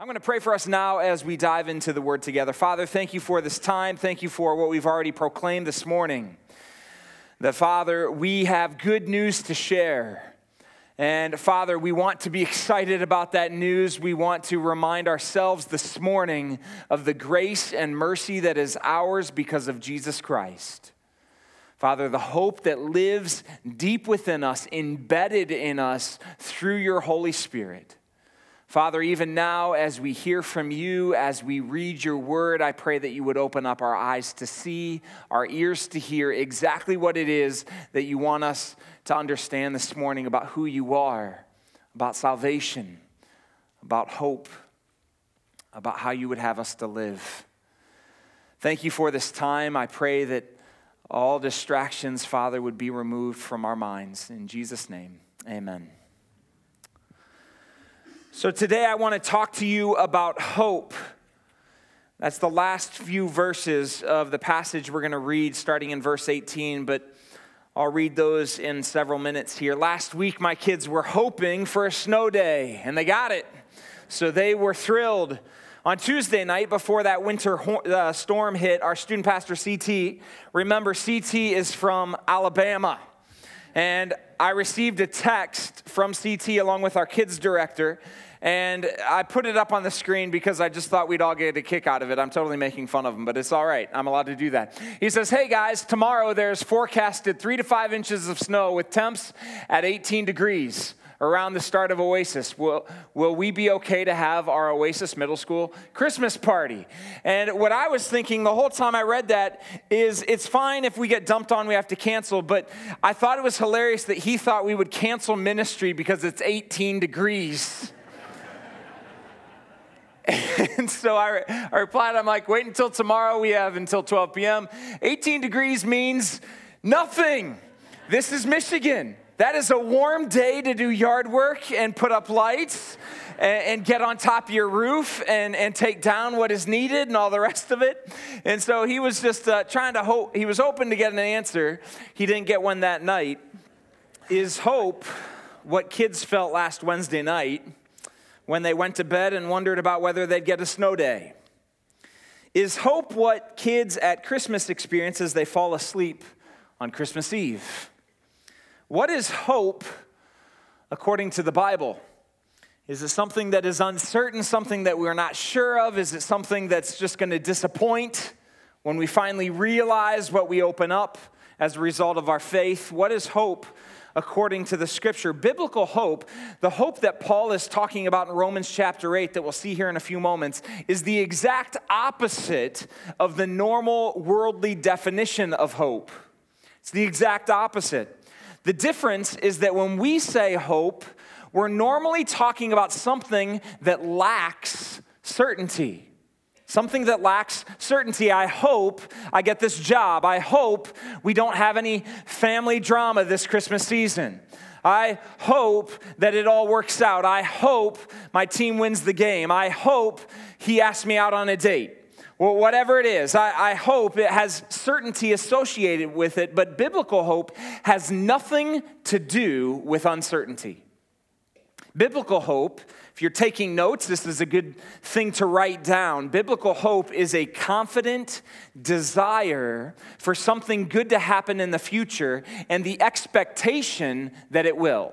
I'm going to pray for us now as we dive into the word together. Father, thank you for this time. Thank you for what we've already proclaimed this morning. That, Father, we have good news to share. And, Father, we want to be excited about that news. We want to remind ourselves this morning of the grace and mercy that is ours because of Jesus Christ. Father, the hope that lives deep within us, embedded in us through your Holy Spirit. Father, even now, as we hear from you, as we read your word, I pray that you would open up our eyes to see, our ears to hear exactly what it is that you want us to understand this morning about who you are, about salvation, about hope, about how you would have us to live. Thank you for this time. I pray that all distractions, Father, would be removed from our minds. In Jesus' name, amen. So today I want to talk to you about hope. That's the last few verses of the passage we're going to read, starting in verse 18, but I'll read those in several minutes here. Last week, my kids were hoping for a snow day, and they got it. So they were thrilled. On Tuesday night, before that winter uh, storm hit, our student pastor, CT, remember, CT is from Alabama. And I received a text from CT along with our kids director, and I put it up on the screen because I just thought we'd all get a kick out of it. I'm totally making fun of him, but it's all right. I'm allowed to do that. He says, Hey guys, tomorrow there's forecasted three to five inches of snow with temps at 18 degrees around the start of Oasis. Will, will we be okay to have our Oasis Middle School Christmas party? And what I was thinking the whole time I read that is it's fine if we get dumped on, we have to cancel. But I thought it was hilarious that he thought we would cancel ministry because it's 18 degrees. And so I, I, replied, I'm like, wait until tomorrow. We have until 12 p.m. 18 degrees means nothing. This is Michigan. That is a warm day to do yard work and put up lights and, and, get on top of your roof and, and take down what is needed and all the rest of it. And so he was just uh, trying to hope, he was hoping to get an answer. He didn't get one that night. Is hope what kids felt last Wednesday night when they went to bed and wondered about whether they'd get a snow day? Is hope what kids at Christmas experience as they fall asleep on Christmas Eve? What is hope according to the Bible? Is it something that is uncertain, something that we're not sure of? Is it something that's just going to disappoint when we finally realize what we open up as a result of our faith? What is hope according to the scripture? Biblical hope, the hope that Paul is talking about in Romans chapter 8, that we'll see here in a few moments, is the exact opposite of the normal worldly definition of hope. It's the exact opposite. The difference is that when we say hope, we're normally talking about something that lacks certainty. Something that lacks certainty. I hope I get this job. I hope we don't have any family drama this Christmas season. I hope that it all works out. I hope my team wins the game. I hope he asks me out on a date. Well, whatever it is, I, I, hope it has certainty associated with it, but biblical hope has nothing to do with uncertainty. Biblical hope, if you're taking notes, this is a good thing to write down. Biblical hope is a confident desire for something good to happen in the future and the expectation that it will.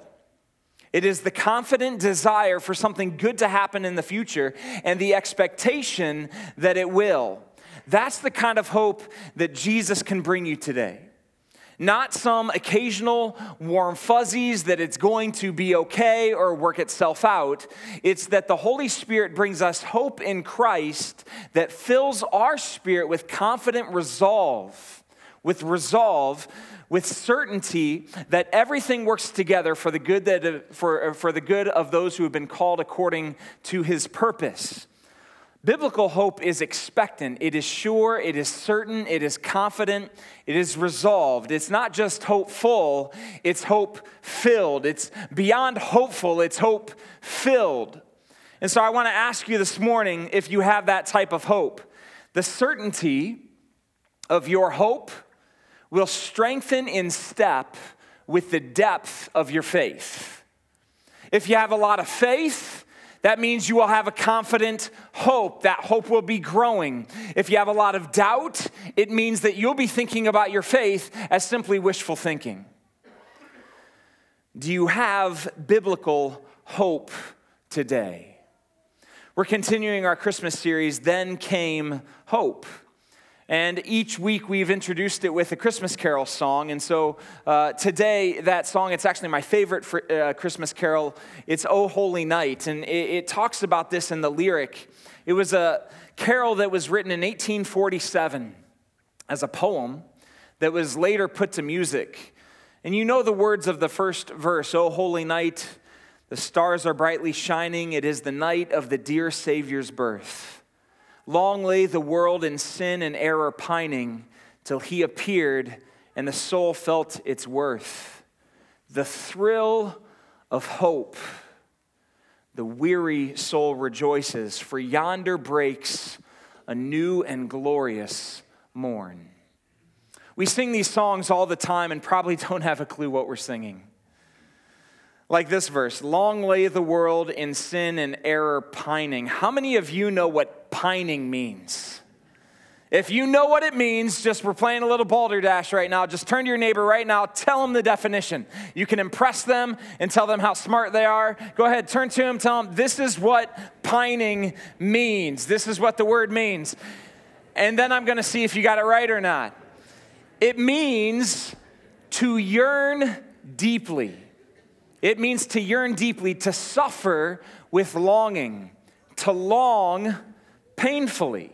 It is the confident desire for something good to happen in the future and the expectation that it will. That's the kind of hope that Jesus can bring you today. Not some occasional warm fuzzies that it's going to be okay or work itself out. It's that the Holy Spirit brings us hope in Christ that fills our spirit with confident resolve, with resolve with certainty that everything works together for the good, that, for, for the good of those who have been called according to his purpose. Biblical hope is expectant, it is sure, it is certain, it is confident, it is resolved. It's not just hopeful, it's hope filled. It's beyond hopeful, it's hope filled. And so I want to ask you this morning if you have that type of hope. The certainty of your hope will strengthen in step with the depth of your faith. If you have a lot of faith, that means you will have a confident hope. That hope will be growing. If you have a lot of doubt, it means that you'll be thinking about your faith as simply wishful thinking. Do you have biblical hope today? We're continuing our Christmas series, Then Came Hope. And each week we've introduced it with a Christmas carol song. And so uh, today, that song, it's actually my favorite for, uh, Christmas carol. It's Oh Holy Night. And it, it talks about this in the lyric. It was a carol that was written in 1847 as a poem that was later put to music. And you know the words of the first verse Oh Holy Night, the stars are brightly shining. It is the night of the dear Savior's birth. Long lay the world in sin and error pining till he appeared and the soul felt its worth. The thrill of hope. The weary soul rejoices, for yonder breaks a new and glorious morn. We sing these songs all the time and probably don't have a clue what we're singing. Like this verse Long lay the world in sin and error pining. How many of you know what pining means? If you know what it means, just we're playing a little balderdash right now. Just turn to your neighbor right now, tell them the definition. You can impress them and tell them how smart they are. Go ahead, turn to them, tell them this is what pining means. This is what the word means. And then I'm going to see if you got it right or not. It means to yearn deeply it means to yearn deeply, to suffer with longing, to long painfully.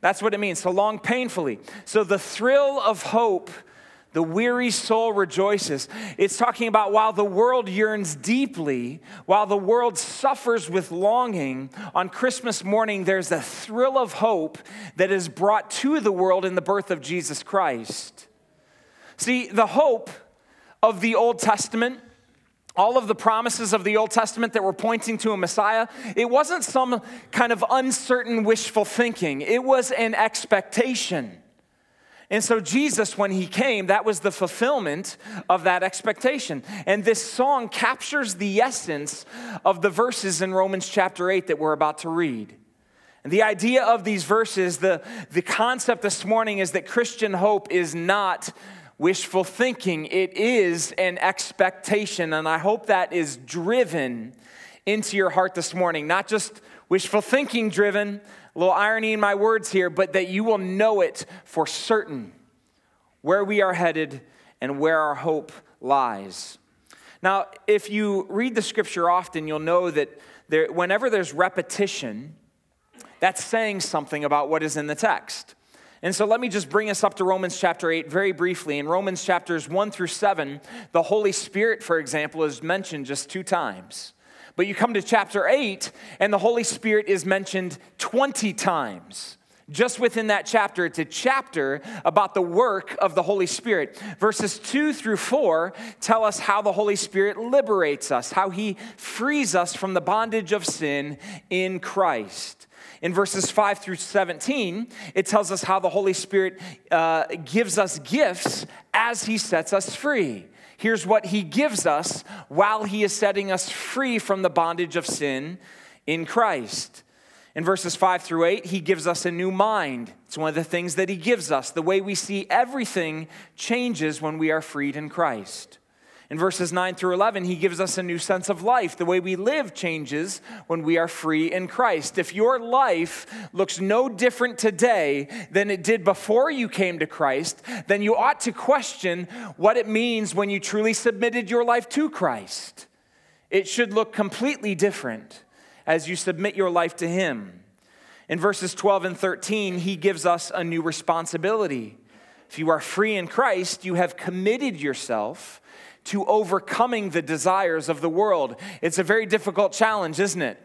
That's what it means, to long painfully. So the thrill of hope, the weary soul rejoices. It's talking about while the world yearns deeply, while the world suffers with longing, on Christmas morning, there's a thrill of hope that is brought to the world in the birth of Jesus Christ. See, the hope of the Old Testament all of the promises of the Old Testament that were pointing to a Messiah, it wasn't some kind of uncertain wishful thinking, it was an expectation. And so, Jesus, when he came, that was the fulfillment of that expectation. And this song captures the essence of the verses in Romans chapter 8 that we're about to read. And the idea of these verses, the, the concept this morning is that Christian hope is not wishful thinking, it is an expectation. And I hope that is driven into your heart this morning. Not just wishful thinking driven, a little irony in my words here, but that you will know it for certain where we are headed and where our hope lies. Now, if you read the scripture often, you'll know that there, whenever there's repetition, that's saying something about what is in the text. And so let me just bring us up to Romans chapter 8 very briefly. In Romans chapters 1 through 7, the Holy Spirit, for example, is mentioned just two times. But you come to chapter 8, and the Holy Spirit is mentioned 20 times. Just within that chapter, it's a chapter about the work of the Holy Spirit. Verses 2 through 4 tell us how the Holy Spirit liberates us, how he frees us from the bondage of sin in Christ. In verses 5 through 17, it tells us how the Holy Spirit uh, gives us gifts as He sets us free. Here's what He gives us while He is setting us free from the bondage of sin in Christ. In verses 5 through 8, he gives us a new mind. It's one of the things that he gives us. The way we see everything changes when we are freed in Christ. In verses 9 through 11, he gives us a new sense of life. The way we live changes when we are free in Christ. If your life looks no different today than it did before you came to Christ, then you ought to question what it means when you truly submitted your life to Christ. It should look completely different as you submit your life to Him. In verses 12 and 13, he gives us a new responsibility. If you are free in Christ, you have committed yourself to overcoming the desires of the world. It's a very difficult challenge, isn't it?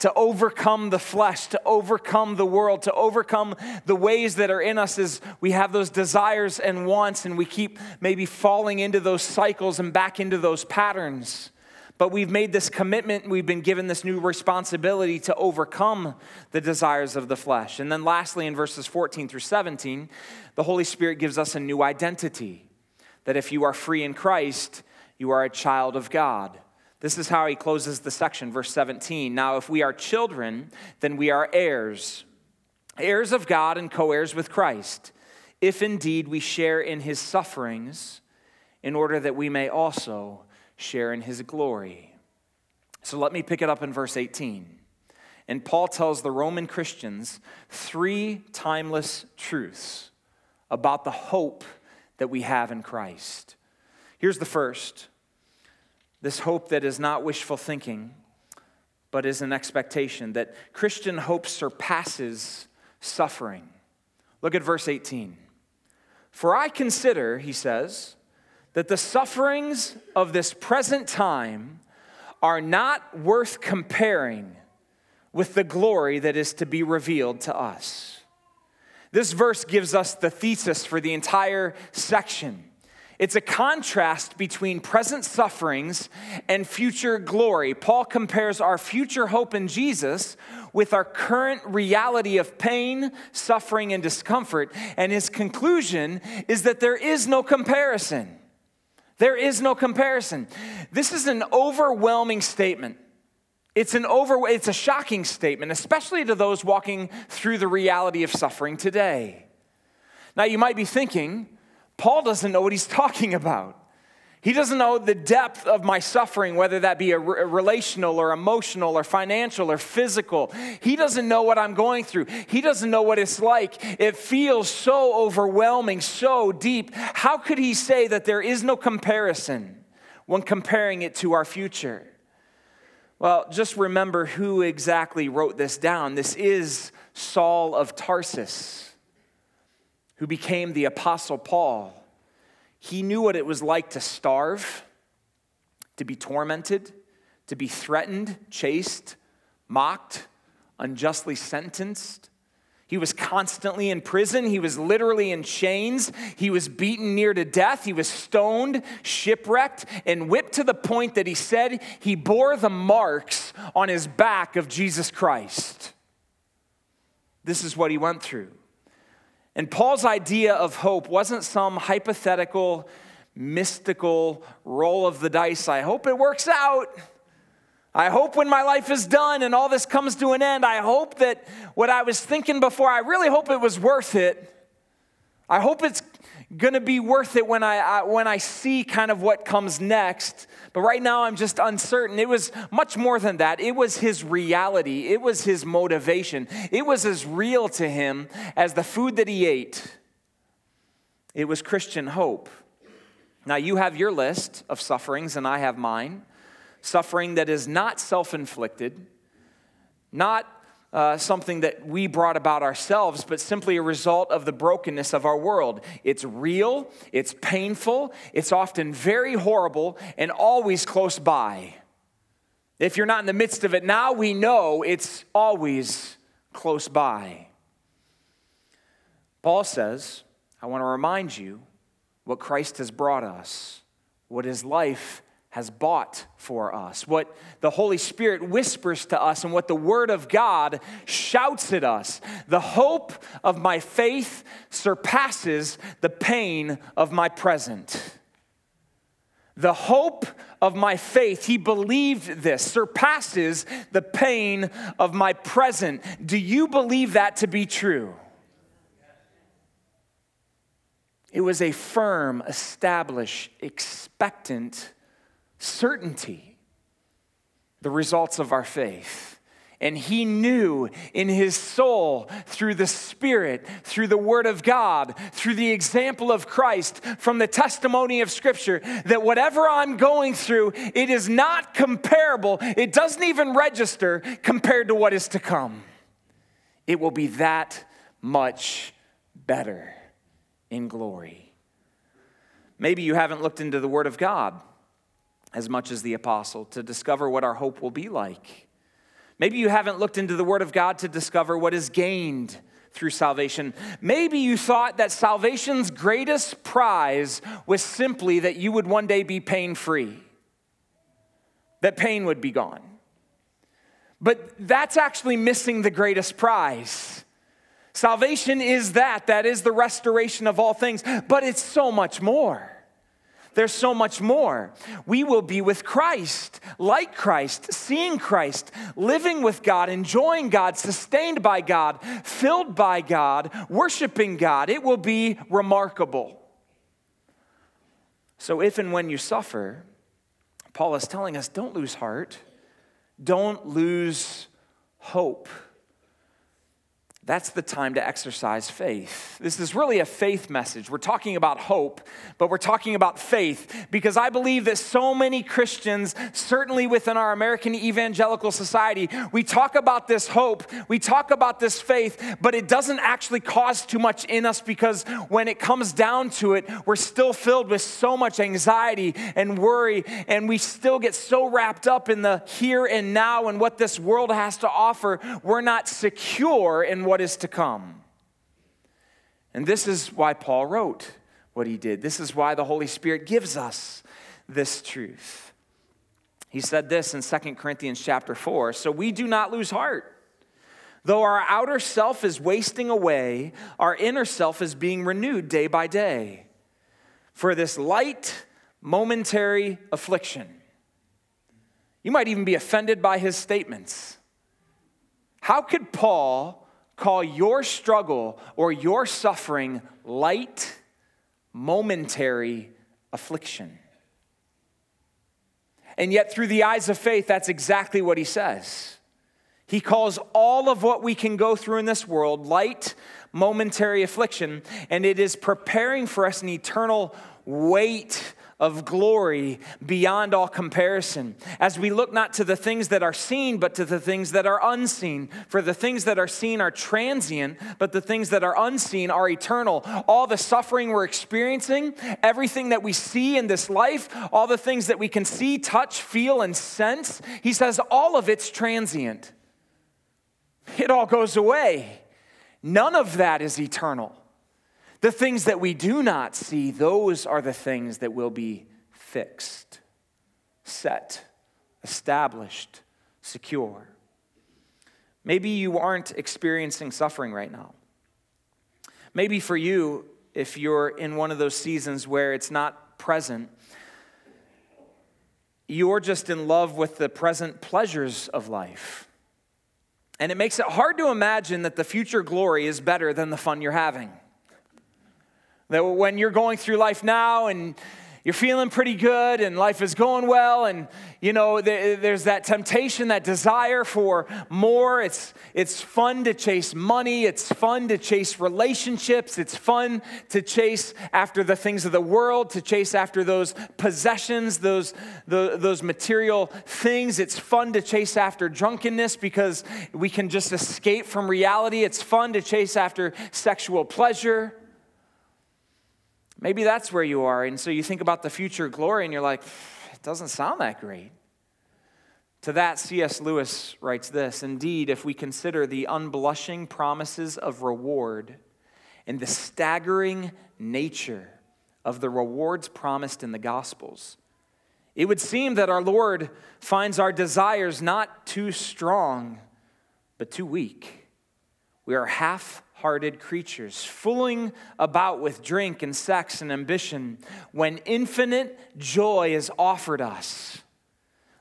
To overcome the flesh, to overcome the world, to overcome the ways that are in us as we have those desires and wants, and we keep maybe falling into those cycles and back into those patterns. But we've made this commitment, we've been given this new responsibility to overcome the desires of the flesh. And then, lastly, in verses 14 through 17, the Holy Spirit gives us a new identity that if you are free in Christ, you are a child of God. This is how he closes the section, verse 17. Now, if we are children, then we are heirs, heirs of God and co heirs with Christ, if indeed we share in his sufferings, in order that we may also share in his glory. So let me pick it up in verse 18. And Paul tells the Roman Christians three timeless truths about the hope that we have in Christ. Here's the first this hope that is not wishful thinking, but is an expectation that Christian hope surpasses suffering. Look at verse 18. For I consider, he says, that the sufferings of this present time are not worth comparing with the glory that is to be revealed to us. This verse gives us the thesis for the entire section. It's a contrast between present sufferings and future glory. Paul compares our future hope in Jesus with our current reality of pain, suffering, and discomfort. And his conclusion is that there is no comparison. There is no comparison. This is an overwhelming statement. It's an over it's a shocking statement, especially to those walking through the reality of suffering today. Now you might be thinking, Paul doesn't know what he's talking about. He doesn't know the depth of my suffering, whether that be a, re- relational or emotional or financial or physical. He doesn't know what I'm going through. He doesn't know what it's like. It feels so overwhelming, so deep. How could he say that there is no comparison when comparing it to our future? Well, just remember who exactly wrote this down. This is Saul of Tarsus, who became the Apostle Paul. He knew what it was like to starve, to be tormented, to be threatened, chased, mocked, unjustly sentenced. He was constantly in prison. He was literally in chains. He was beaten near to death. He was stoned, shipwrecked, and whipped to the point that he said he bore the marks on his back of Jesus Christ. This is what he went through. And Paul's idea of hope wasn't some hypothetical, mystical roll of the dice. I hope it works out. I hope when my life is done and all this comes to an end, I hope that what I was thinking before, I really hope it was worth it. I hope it's going to be worth it when I, I, when I see kind of what comes next. But right now I'm just uncertain. It was much more than that. It was his reality. It was his motivation. It was as real to him as the food that he ate. It was Christian hope. Now you have your list of sufferings and I have mine suffering that is not self inflicted, not uh, something that we brought about ourselves, but simply a result of the brokenness of our world. It's real, it's painful, it's often very horrible, and always close by. If you're not in the midst of it now, we know it's always close by. Paul says, I want to remind you what Christ has brought us, what his life has bought for us, what the Holy Spirit whispers to us, and what the Word of God shouts at us. The hope of my faith surpasses the pain of my present. The hope of my faith, he believed this, surpasses the pain of my present. Do you believe that to be true? It was a firm, established, expectant certainty the results of our faith. And he knew in his soul, through the Spirit, through the Word of God, through the example of Christ, from the testimony of Scripture, that whatever I'm going through, it is not comparable. It doesn't even register compared to what is to come. It will be that much better in glory. Maybe you haven't looked into the Word of God as much as the apostle to discover what our hope will be like. Maybe you haven't looked into the Word of God to discover what is gained through salvation. Maybe you thought that salvation's greatest prize was simply that you would one day be pain free, that pain would be gone. But that's actually missing the greatest prize. Salvation is that, that is the restoration of all things, but it's so much more. There's so much more. We will be with Christ, like Christ, seeing Christ, living with God, enjoying God, sustained by God, filled by God, worshiping God. It will be remarkable. So, if and when you suffer, Paul is telling us don't lose heart, don't lose hope that's the time to exercise faith. This is really a faith message. We're talking about hope, but we're talking about faith because I believe that so many Christians, certainly within our American evangelical society, we talk about this hope, we talk about this faith, but it doesn't actually cause too much in us because when it comes down to it, we're still filled with so much anxiety and worry, and we still get so wrapped up in the here and now and what this world has to offer, we're not secure in what what is to come. And this is why Paul wrote what he did. This is why the Holy Spirit gives us this truth. He said this in 2 Corinthians chapter 4 So we do not lose heart. Though our outer self is wasting away, our inner self is being renewed day by day. For this light, momentary affliction. You might even be offended by his statements. How could Paul call your struggle or your suffering light, momentary affliction. And yet, through the eyes of faith, that's exactly what he says. He calls all of what we can go through in this world light, momentary affliction, and it is preparing for us an eternal weight of glory beyond all comparison. As we look not to the things that are seen, but to the things that are unseen. For the things that are seen are transient, but the things that are unseen are eternal. All the suffering we're experiencing, everything that we see in this life, all the things that we can see, touch, feel, and sense, he says all of it's transient. It all goes away. None of that is eternal. The things that we do not see, those are the things that will be fixed, set, established, secure. Maybe you aren't experiencing suffering right now. Maybe for you, if you're in one of those seasons where it's not present, you're just in love with the present pleasures of life. And it makes it hard to imagine that the future glory is better than the fun you're having. That when you're going through life now and you're feeling pretty good and life is going well and you know there's that temptation that desire for more. It's it's fun to chase money. It's fun to chase relationships. It's fun to chase after the things of the world to chase after those possessions those the, those material things. It's fun to chase after drunkenness because we can just escape from reality. It's fun to chase after sexual pleasure Maybe that's where you are. And so you think about the future glory and you're like, it doesn't sound that great. To that, C.S. Lewis writes this Indeed, if we consider the unblushing promises of reward and the staggering nature of the rewards promised in the Gospels, it would seem that our Lord finds our desires not too strong, but too weak. We are half hearted creatures, fooling about with drink and sex and ambition, when infinite joy is offered us.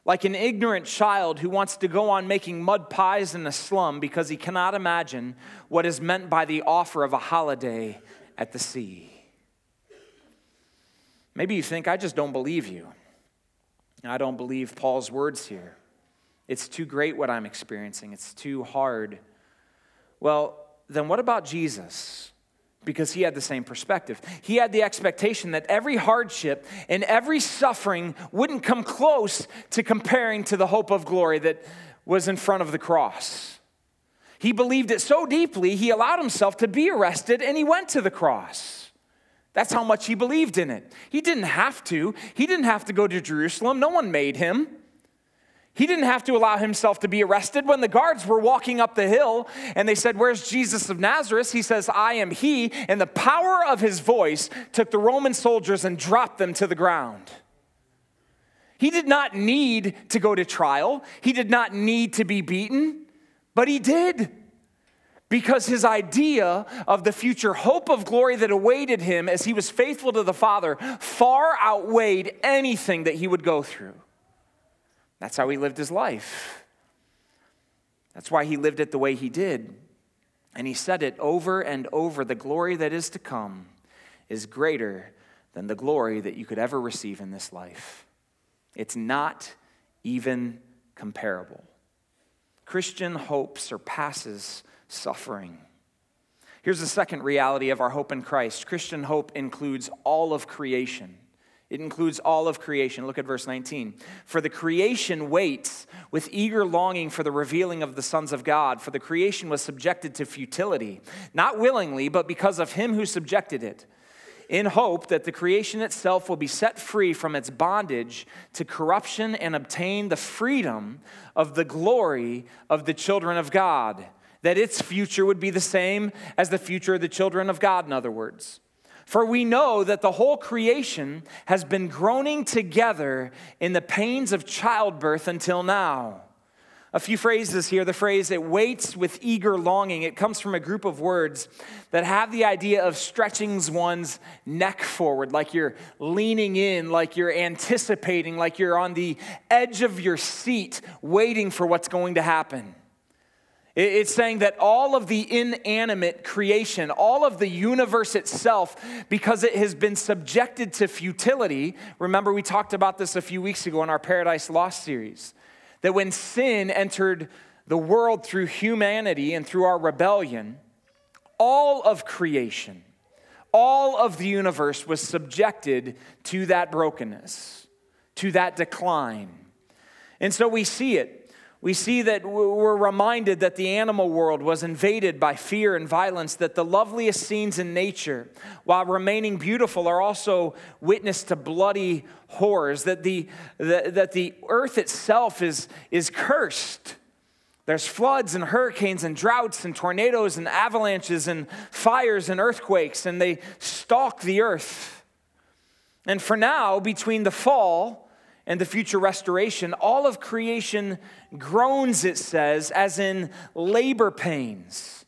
Like an ignorant child who wants to go on making mud pies in a slum because he cannot imagine what is meant by the offer of a holiday at the sea. Maybe you think, I just don't believe you. I don't believe Paul's words here. It's too great what I'm experiencing, it's too hard. Well, then what about Jesus? Because he had the same perspective. He had the expectation that every hardship and every suffering wouldn't come close to comparing to the hope of glory that was in front of the cross. He believed it so deeply, he allowed himself to be arrested and he went to the cross. That's how much he believed in it. He didn't have to. He didn't have to go to Jerusalem. No one made him. He didn't have to allow himself to be arrested. When the guards were walking up the hill and they said, Where's Jesus of Nazareth? He says, I am he. And the power of his voice took the Roman soldiers and dropped them to the ground. He did not need to go to trial, he did not need to be beaten, but he did because his idea of the future hope of glory that awaited him as he was faithful to the Father far outweighed anything that he would go through. That's how he lived his life. That's why he lived it the way he did. And he said it over and over the glory that is to come is greater than the glory that you could ever receive in this life. It's not even comparable. Christian hope surpasses suffering. Here's the second reality of our hope in Christ Christian hope includes all of creation. It includes all of creation. Look at verse 19. For the creation waits with eager longing for the revealing of the sons of God. For the creation was subjected to futility, not willingly, but because of him who subjected it, in hope that the creation itself will be set free from its bondage to corruption and obtain the freedom of the glory of the children of God. That its future would be the same as the future of the children of God, in other words. For we know that the whole creation has been groaning together in the pains of childbirth until now. A few phrases here. The phrase, it waits with eager longing. It comes from a group of words that have the idea of stretching one's neck forward, like you're leaning in, like you're anticipating, like you're on the edge of your seat, waiting for what's going to happen. It's saying that all of the inanimate creation, all of the universe itself, because it has been subjected to futility. Remember, we talked about this a few weeks ago in our Paradise Lost series. That when sin entered the world through humanity and through our rebellion, all of creation, all of the universe was subjected to that brokenness, to that decline. And so we see it we see that we're reminded that the animal world was invaded by fear and violence, that the loveliest scenes in nature, while remaining beautiful, are also witness to bloody horrors, that the, that, that the earth itself is, is cursed. There's floods and hurricanes and droughts and tornadoes and avalanches and fires and earthquakes, and they stalk the earth. And for now, between the fall and the future restoration, all of creation groans, it says, as in labor pains,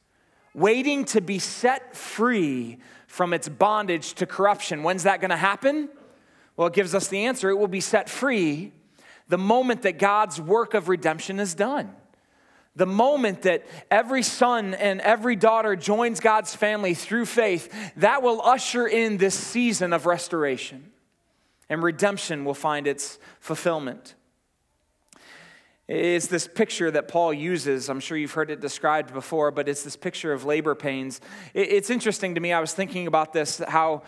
waiting to be set free from its bondage to corruption. When's that going to happen? Well, it gives us the answer. It will be set free the moment that God's work of redemption is done. The moment that every son and every daughter joins God's family through faith, that will usher in this season of restoration and redemption will find its fulfillment. It's this picture that Paul uses. I'm sure you've heard it described before, but it's this picture of labor pains. It's interesting to me. I was thinking about this how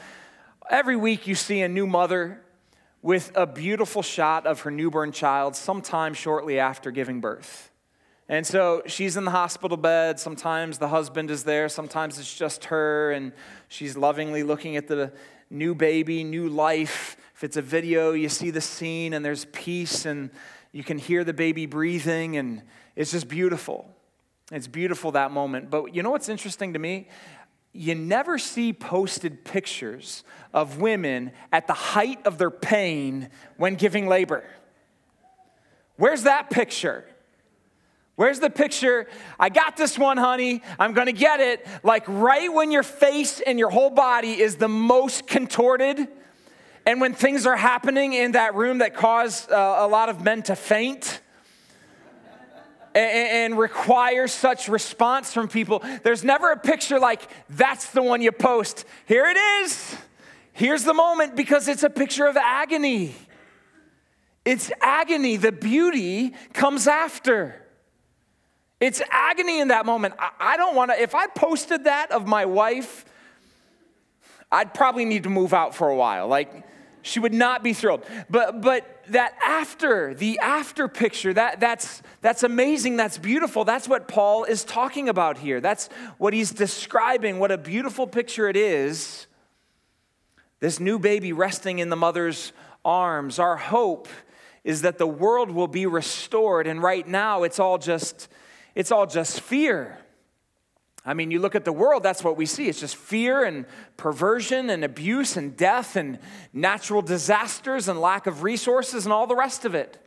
every week you see a new mother with a beautiful shot of her newborn child sometime shortly after giving birth. And so she's in the hospital bed. Sometimes the husband is there. Sometimes it's just her, and she's lovingly looking at the new baby, new life. If it's a video, you see the scene and there's peace and you can hear the baby breathing and it's just beautiful. It's beautiful that moment. But you know what's interesting to me? You never see posted pictures of women at the height of their pain when giving labor. Where's that picture? Where's the picture? I got this one, honey. I'm gonna get it. Like right when your face and your whole body is the most contorted and when things are happening in that room that cause uh, a lot of men to faint and, and require such response from people, there's never a picture like that's the one you post. Here it is. Here's the moment because it's a picture of agony. It's agony. The beauty comes after. It's agony in that moment. I, don't want to, if I posted that of my wife, I'd probably need to move out for a while. Like, she would not be thrilled. But, but that after, the after picture, that, that's, that's amazing, that's beautiful. That's what Paul is talking about here. That's what he's describing, what a beautiful picture it is. This new baby resting in the mother's arms. Our hope is that the world will be restored, and right now it's all just, it's all just fear. I mean, you look at the world, that's what we see. It's just fear and perversion and abuse and death and natural disasters and lack of resources and all the rest of it.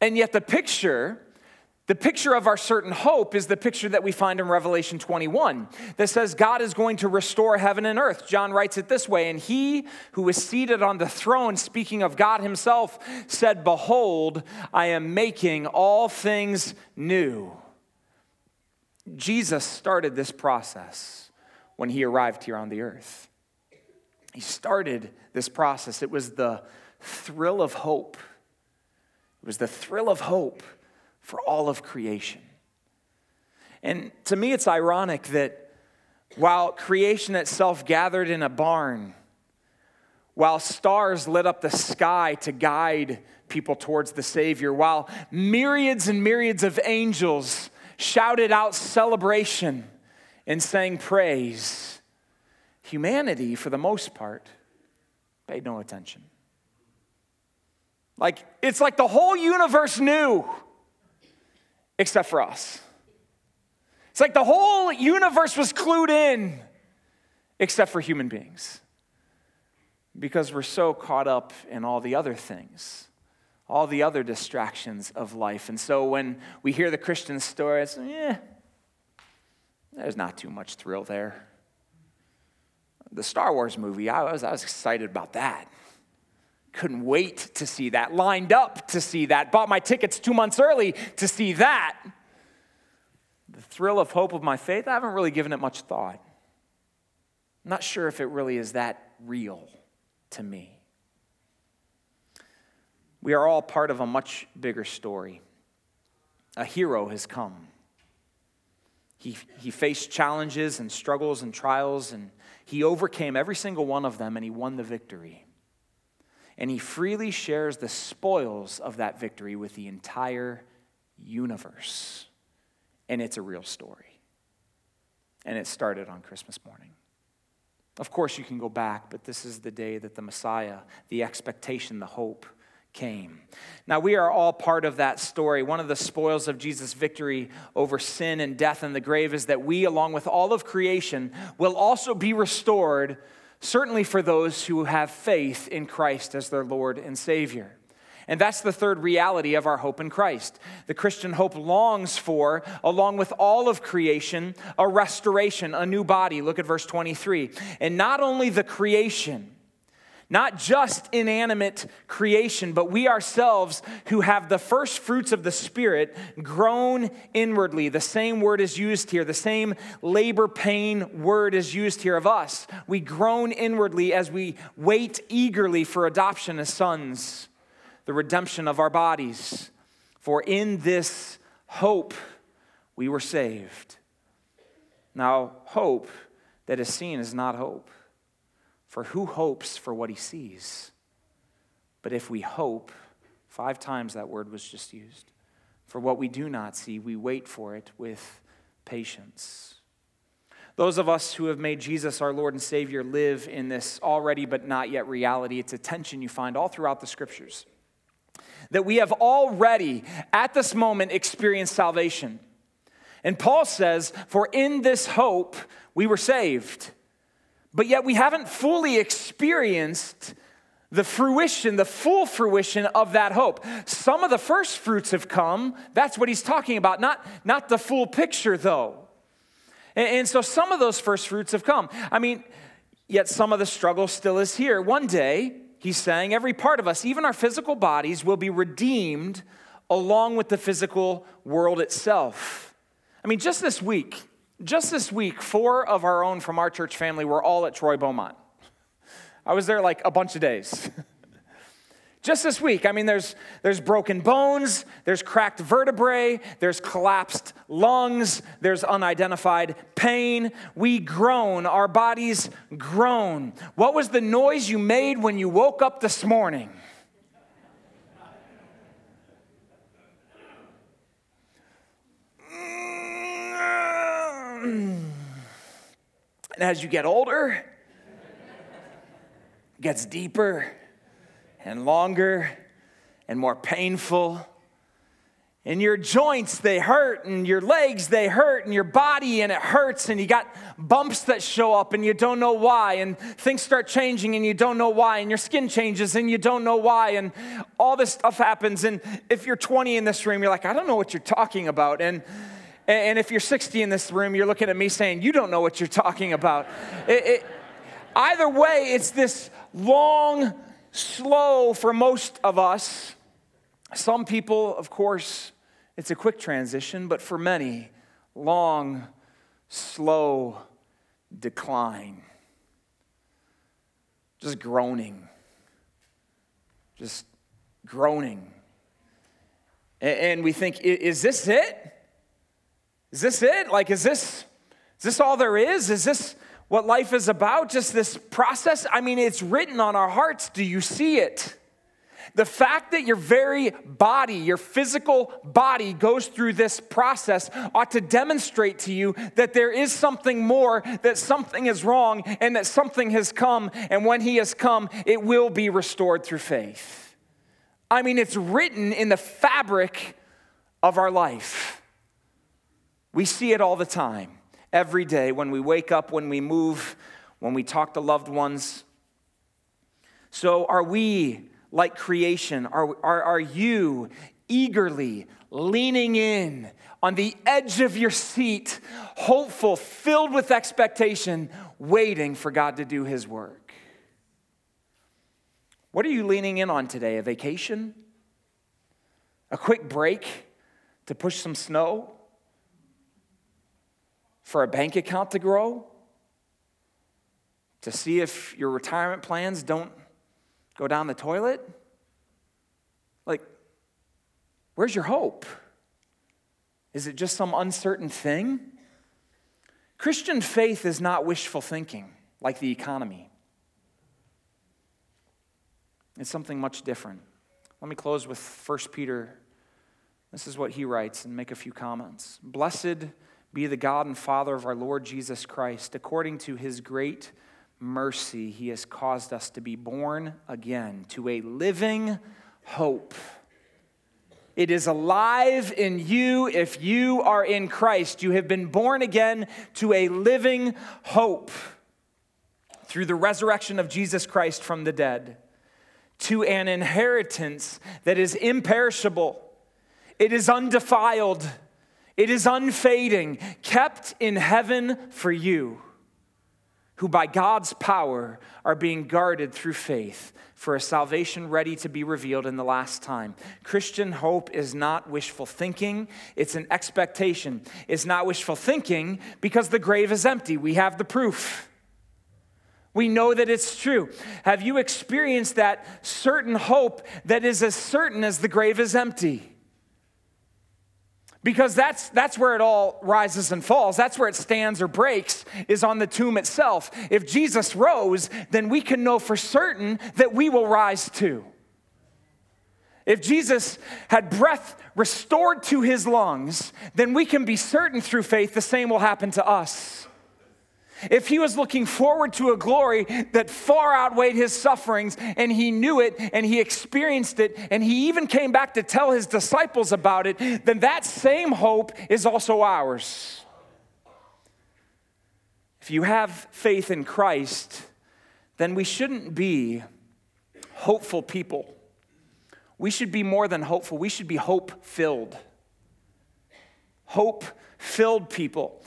And yet, the picture The picture of our certain hope is the picture that we find in Revelation 21 that says God is going to restore heaven and earth. John writes it this way And he who is seated on the throne, speaking of God himself, said, Behold, I am making all things new. Jesus started this process when he arrived here on the earth. He started this process. It was the thrill of hope. It was the thrill of hope for all of creation. And to me, it's ironic that while creation itself gathered in a barn, while stars lit up the sky to guide people towards the Savior, while myriads and myriads of angels shouted out celebration and sang praise, humanity, for the most part, paid no attention. Like, it's like the whole universe knew except for us. It's like the whole universe was clued in except for human beings because we're so caught up in all the other things, all the other distractions of life. And so when we hear the Christian story, it's, eh, there's not too much thrill there. The Star Wars movie, I was, I was excited about that. Couldn't wait to see that. Lined up to see that. Bought my tickets two months early to see that. The thrill of hope of my faith, I haven't really given it much thought. I'm not sure if it really is that real to me. We are all part of a much bigger story. A hero has come. He, he faced challenges and struggles and trials, and he overcame every single one of them, and he won the victory and he freely shares the spoils of that victory with the entire universe. And it's a real story. And it started on Christmas morning. Of course, you can go back, but this is the day that the Messiah, the expectation, the hope, came. Now, we are all part of that story. One of the spoils of Jesus' victory over sin and death and the grave is that we, along with all of creation, will also be restored certainly for those who have faith in Christ as their Lord and Savior. And that's the third reality of our hope in Christ. The Christian hope longs for, along with all of creation, a restoration, a new body. Look at verse 23. And not only the creation, not just inanimate creation, but we ourselves who have the first fruits of the Spirit groan inwardly. The same word is used here, the same labor pain word is used here of us. We groan inwardly as we wait eagerly for adoption as sons, the redemption of our bodies. For in this hope we were saved. Now, hope that is seen is not hope. For who hopes for what he sees? But if we hope, five times that word was just used, for what we do not see, we wait for it with patience. Those of us who have made Jesus our Lord and Savior live in this already but not yet reality. It's a tension you find all throughout the scriptures. That we have already, at this moment, experienced salvation. And Paul says, For in this hope we were saved but yet we haven't fully experienced the fruition, the full fruition of that hope. Some of the first fruits have come. That's what he's talking about, not, not the full picture, though. And, and so some of those first fruits have come. I mean, yet some of the struggle still is here. One day, he's saying, every part of us, even our physical bodies, will be redeemed along with the physical world itself. I mean, just this week, just this week, four of our own from our church family were all at Troy Beaumont. I was there like a bunch of days. Just this week, I mean, there's, there's broken bones, there's cracked vertebrae, there's collapsed lungs, there's unidentified pain. We groan, our bodies groan. What was the noise you made when you woke up this morning? And as you get older, it gets deeper and longer and more painful. and your joints they hurt and your legs they hurt and your body and it hurts and you got bumps that show up and you don't know why and things start changing and you don't know why and your skin changes and you don't know why and all this stuff happens and if you're 20 in this room you're like I don't know what you're talking about and and if you're 60 in this room you're looking at me saying you don't know what you're talking about it, it, either way it's this long slow for most of us some people of course it's a quick transition, but for many, long, slow decline. Just groaning. Just groaning. And we think, is this it? Is this it? Like, is this, is this all there is? Is this what life is about? Just this process? I mean, it's written on our hearts. Do you see it? The fact that your very body, your physical body, goes through this process ought to demonstrate to you that there is something more, that something is wrong, and that something has come. And when He has come, it will be restored through faith. I mean, it's written in the fabric of our life. We see it all the time, every day, when we wake up, when we move, when we talk to loved ones. So, are we like creation? Are, are, are you eagerly leaning in on the edge of your seat, hopeful, filled with expectation, waiting for God to do His work? What are you leaning in on today? A vacation? A quick break to push some snow? For a bank account to grow? To see if your retirement plans don't go down the toilet? Like, where's your hope? Is it just some uncertain thing? Christian faith is not wishful thinking like the economy. It's something much different. Let me close with 1 Peter. This is what he writes and make a few comments. Blessed be the God and Father of our Lord Jesus Christ, according to his great mercy, he has caused us to be born again to a living hope. It is alive in you if you are in Christ. You have been born again to a living hope through the resurrection of Jesus Christ from the dead, to an inheritance that is imperishable, it is undefiled, it is unfading, kept in heaven for you who by God's power are being guarded through faith for a salvation ready to be revealed in the last time. Christian hope is not wishful thinking, it's an expectation. It's not wishful thinking because the grave is empty. We have the proof. We know that it's true. Have you experienced that certain hope that is as certain as the grave is empty? Because that's, that's where it all rises and falls. That's where it stands or breaks, is on the tomb itself. If Jesus rose, then we can know for certain that we will rise too. If Jesus had breath restored to his lungs, then we can be certain through faith the same will happen to us. If he was looking forward to a glory that far outweighed his sufferings and he knew it and he experienced it and he even came back to tell his disciples about it, then that same hope is also ours. If you have faith in Christ, then we shouldn't be hopeful people. We should be more than hopeful, we should be hope filled. Hope filled people.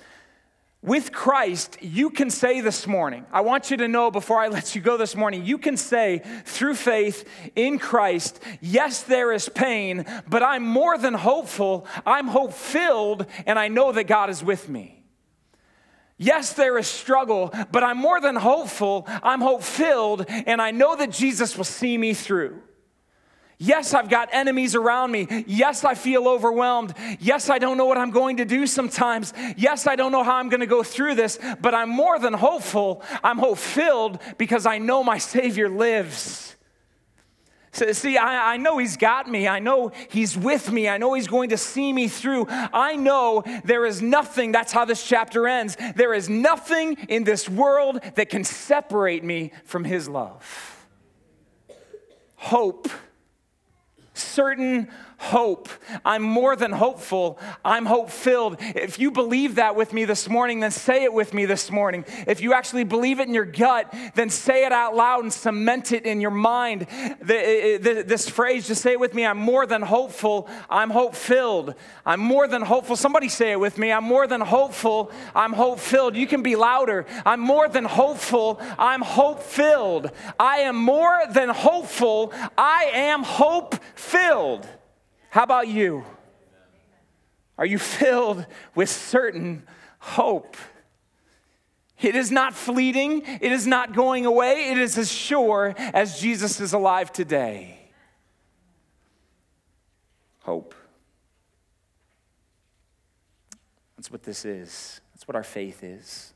With Christ, you can say this morning, I want you to know before I let you go this morning, you can say through faith in Christ, yes, there is pain, but I'm more than hopeful. I'm hope filled, and I know that God is with me. Yes, there is struggle, but I'm more than hopeful. I'm hope filled, and I know that Jesus will see me through. Yes, I've got enemies around me. Yes, I feel overwhelmed. Yes, I don't know what I'm going to do sometimes. Yes, I don't know how I'm going to go through this, but I'm more than hopeful. I'm hope filled because I know my Savior lives. So, see, I, I, know He's got me. I know He's with me. I know He's going to see me through. I know there is nothing, that's how this chapter ends. There is nothing in this world that can separate me from His love. Hope certain hope. I'm more than hopeful. I'm hope filled. If you believe that with me this morning, then say it with me this morning. If you actually believe it in your gut, then say it out loud and cement it in your mind. This phrase, just say it with me I'm more than hopeful. I'm hope filled. I'm more than hopeful. Somebody say it with me. I'm more than hopeful. I'm hope filled. You can be louder. I'm more than hopeful. I'm hope filled. I am more than hopeful. I am hope filled. How about you? Are you filled with certain hope? It is not fleeting, it is not going away, it is as sure as Jesus is alive today. Hope. That's what this is. That's what our faith is.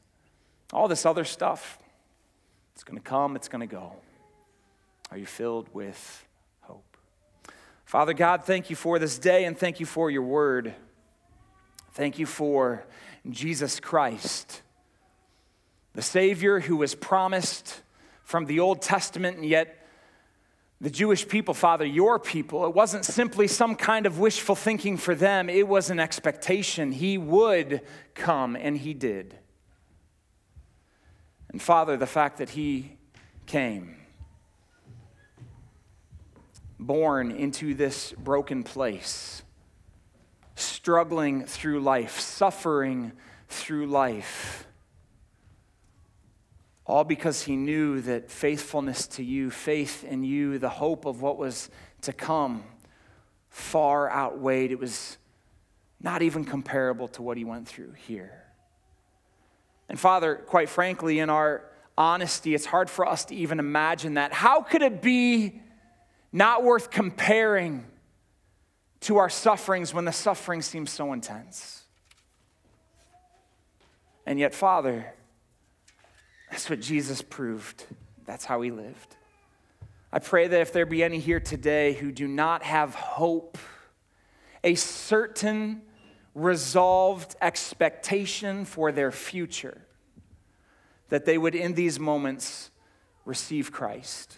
All this other stuff, it's going to come, it's going to go. Are you filled with Father God, thank you for this day and thank you for your word. Thank you for Jesus Christ, the Savior who was promised from the Old Testament, and yet the Jewish people, Father, your people, it wasn't simply some kind of wishful thinking for them, it was an expectation. He would come, and He did. And Father, the fact that He came born into this broken place, struggling through life, suffering through life. All because he knew that faithfulness to you, faith in you, the hope of what was to come, far outweighed. It was not even comparable to what he went through here. And Father, quite frankly, in our honesty, it's hard for us to even imagine that. How could it be not worth comparing to our sufferings when the suffering seems so intense. And yet, Father, that's what Jesus proved. That's how he lived. I pray that if there be any here today who do not have hope, a certain resolved expectation for their future, that they would in these moments receive Christ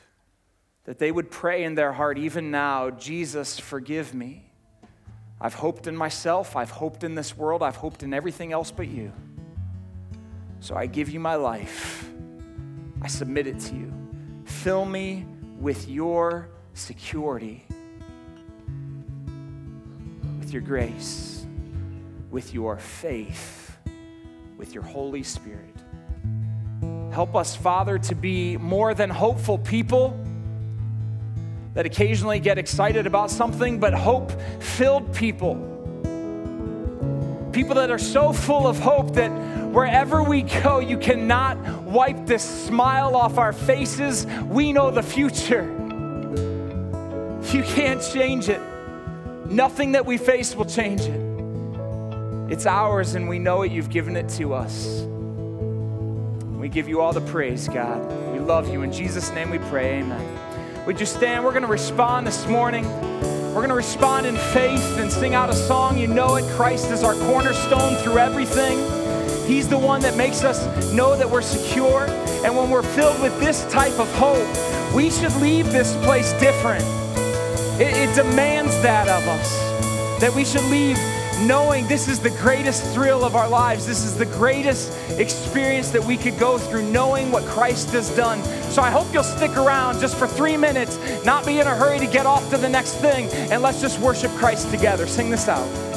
that they would pray in their heart, even now, Jesus, forgive me. I've hoped in myself, I've hoped in this world, I've hoped in everything else but you. So I give you my life. I submit it to you. Fill me with your security, with your grace, with your faith, with your Holy Spirit. Help us, Father, to be more than hopeful people that occasionally get excited about something, but hope filled people. People that are so full of hope that wherever we go, you cannot wipe this smile off our faces. We know the future. You can't change it. Nothing that we face will change it. It's ours, and we know it. You've given it to us. We give you all the praise, God. We love you. In Jesus' name we pray, amen. Would you stand? We're going to respond this morning. We're going to respond in faith and sing out a song. You know it. Christ is our cornerstone through everything. He's the one that makes us know that we're secure. And when we're filled with this type of hope, we should leave this place different. It, it demands that of us, that we should leave knowing this is the greatest thrill of our lives. This is the greatest experience that we could go through, knowing what Christ has done. So I hope you'll stick around just for three minutes, not be in a hurry to get off to the next thing, and let's just worship Christ together. Sing this out.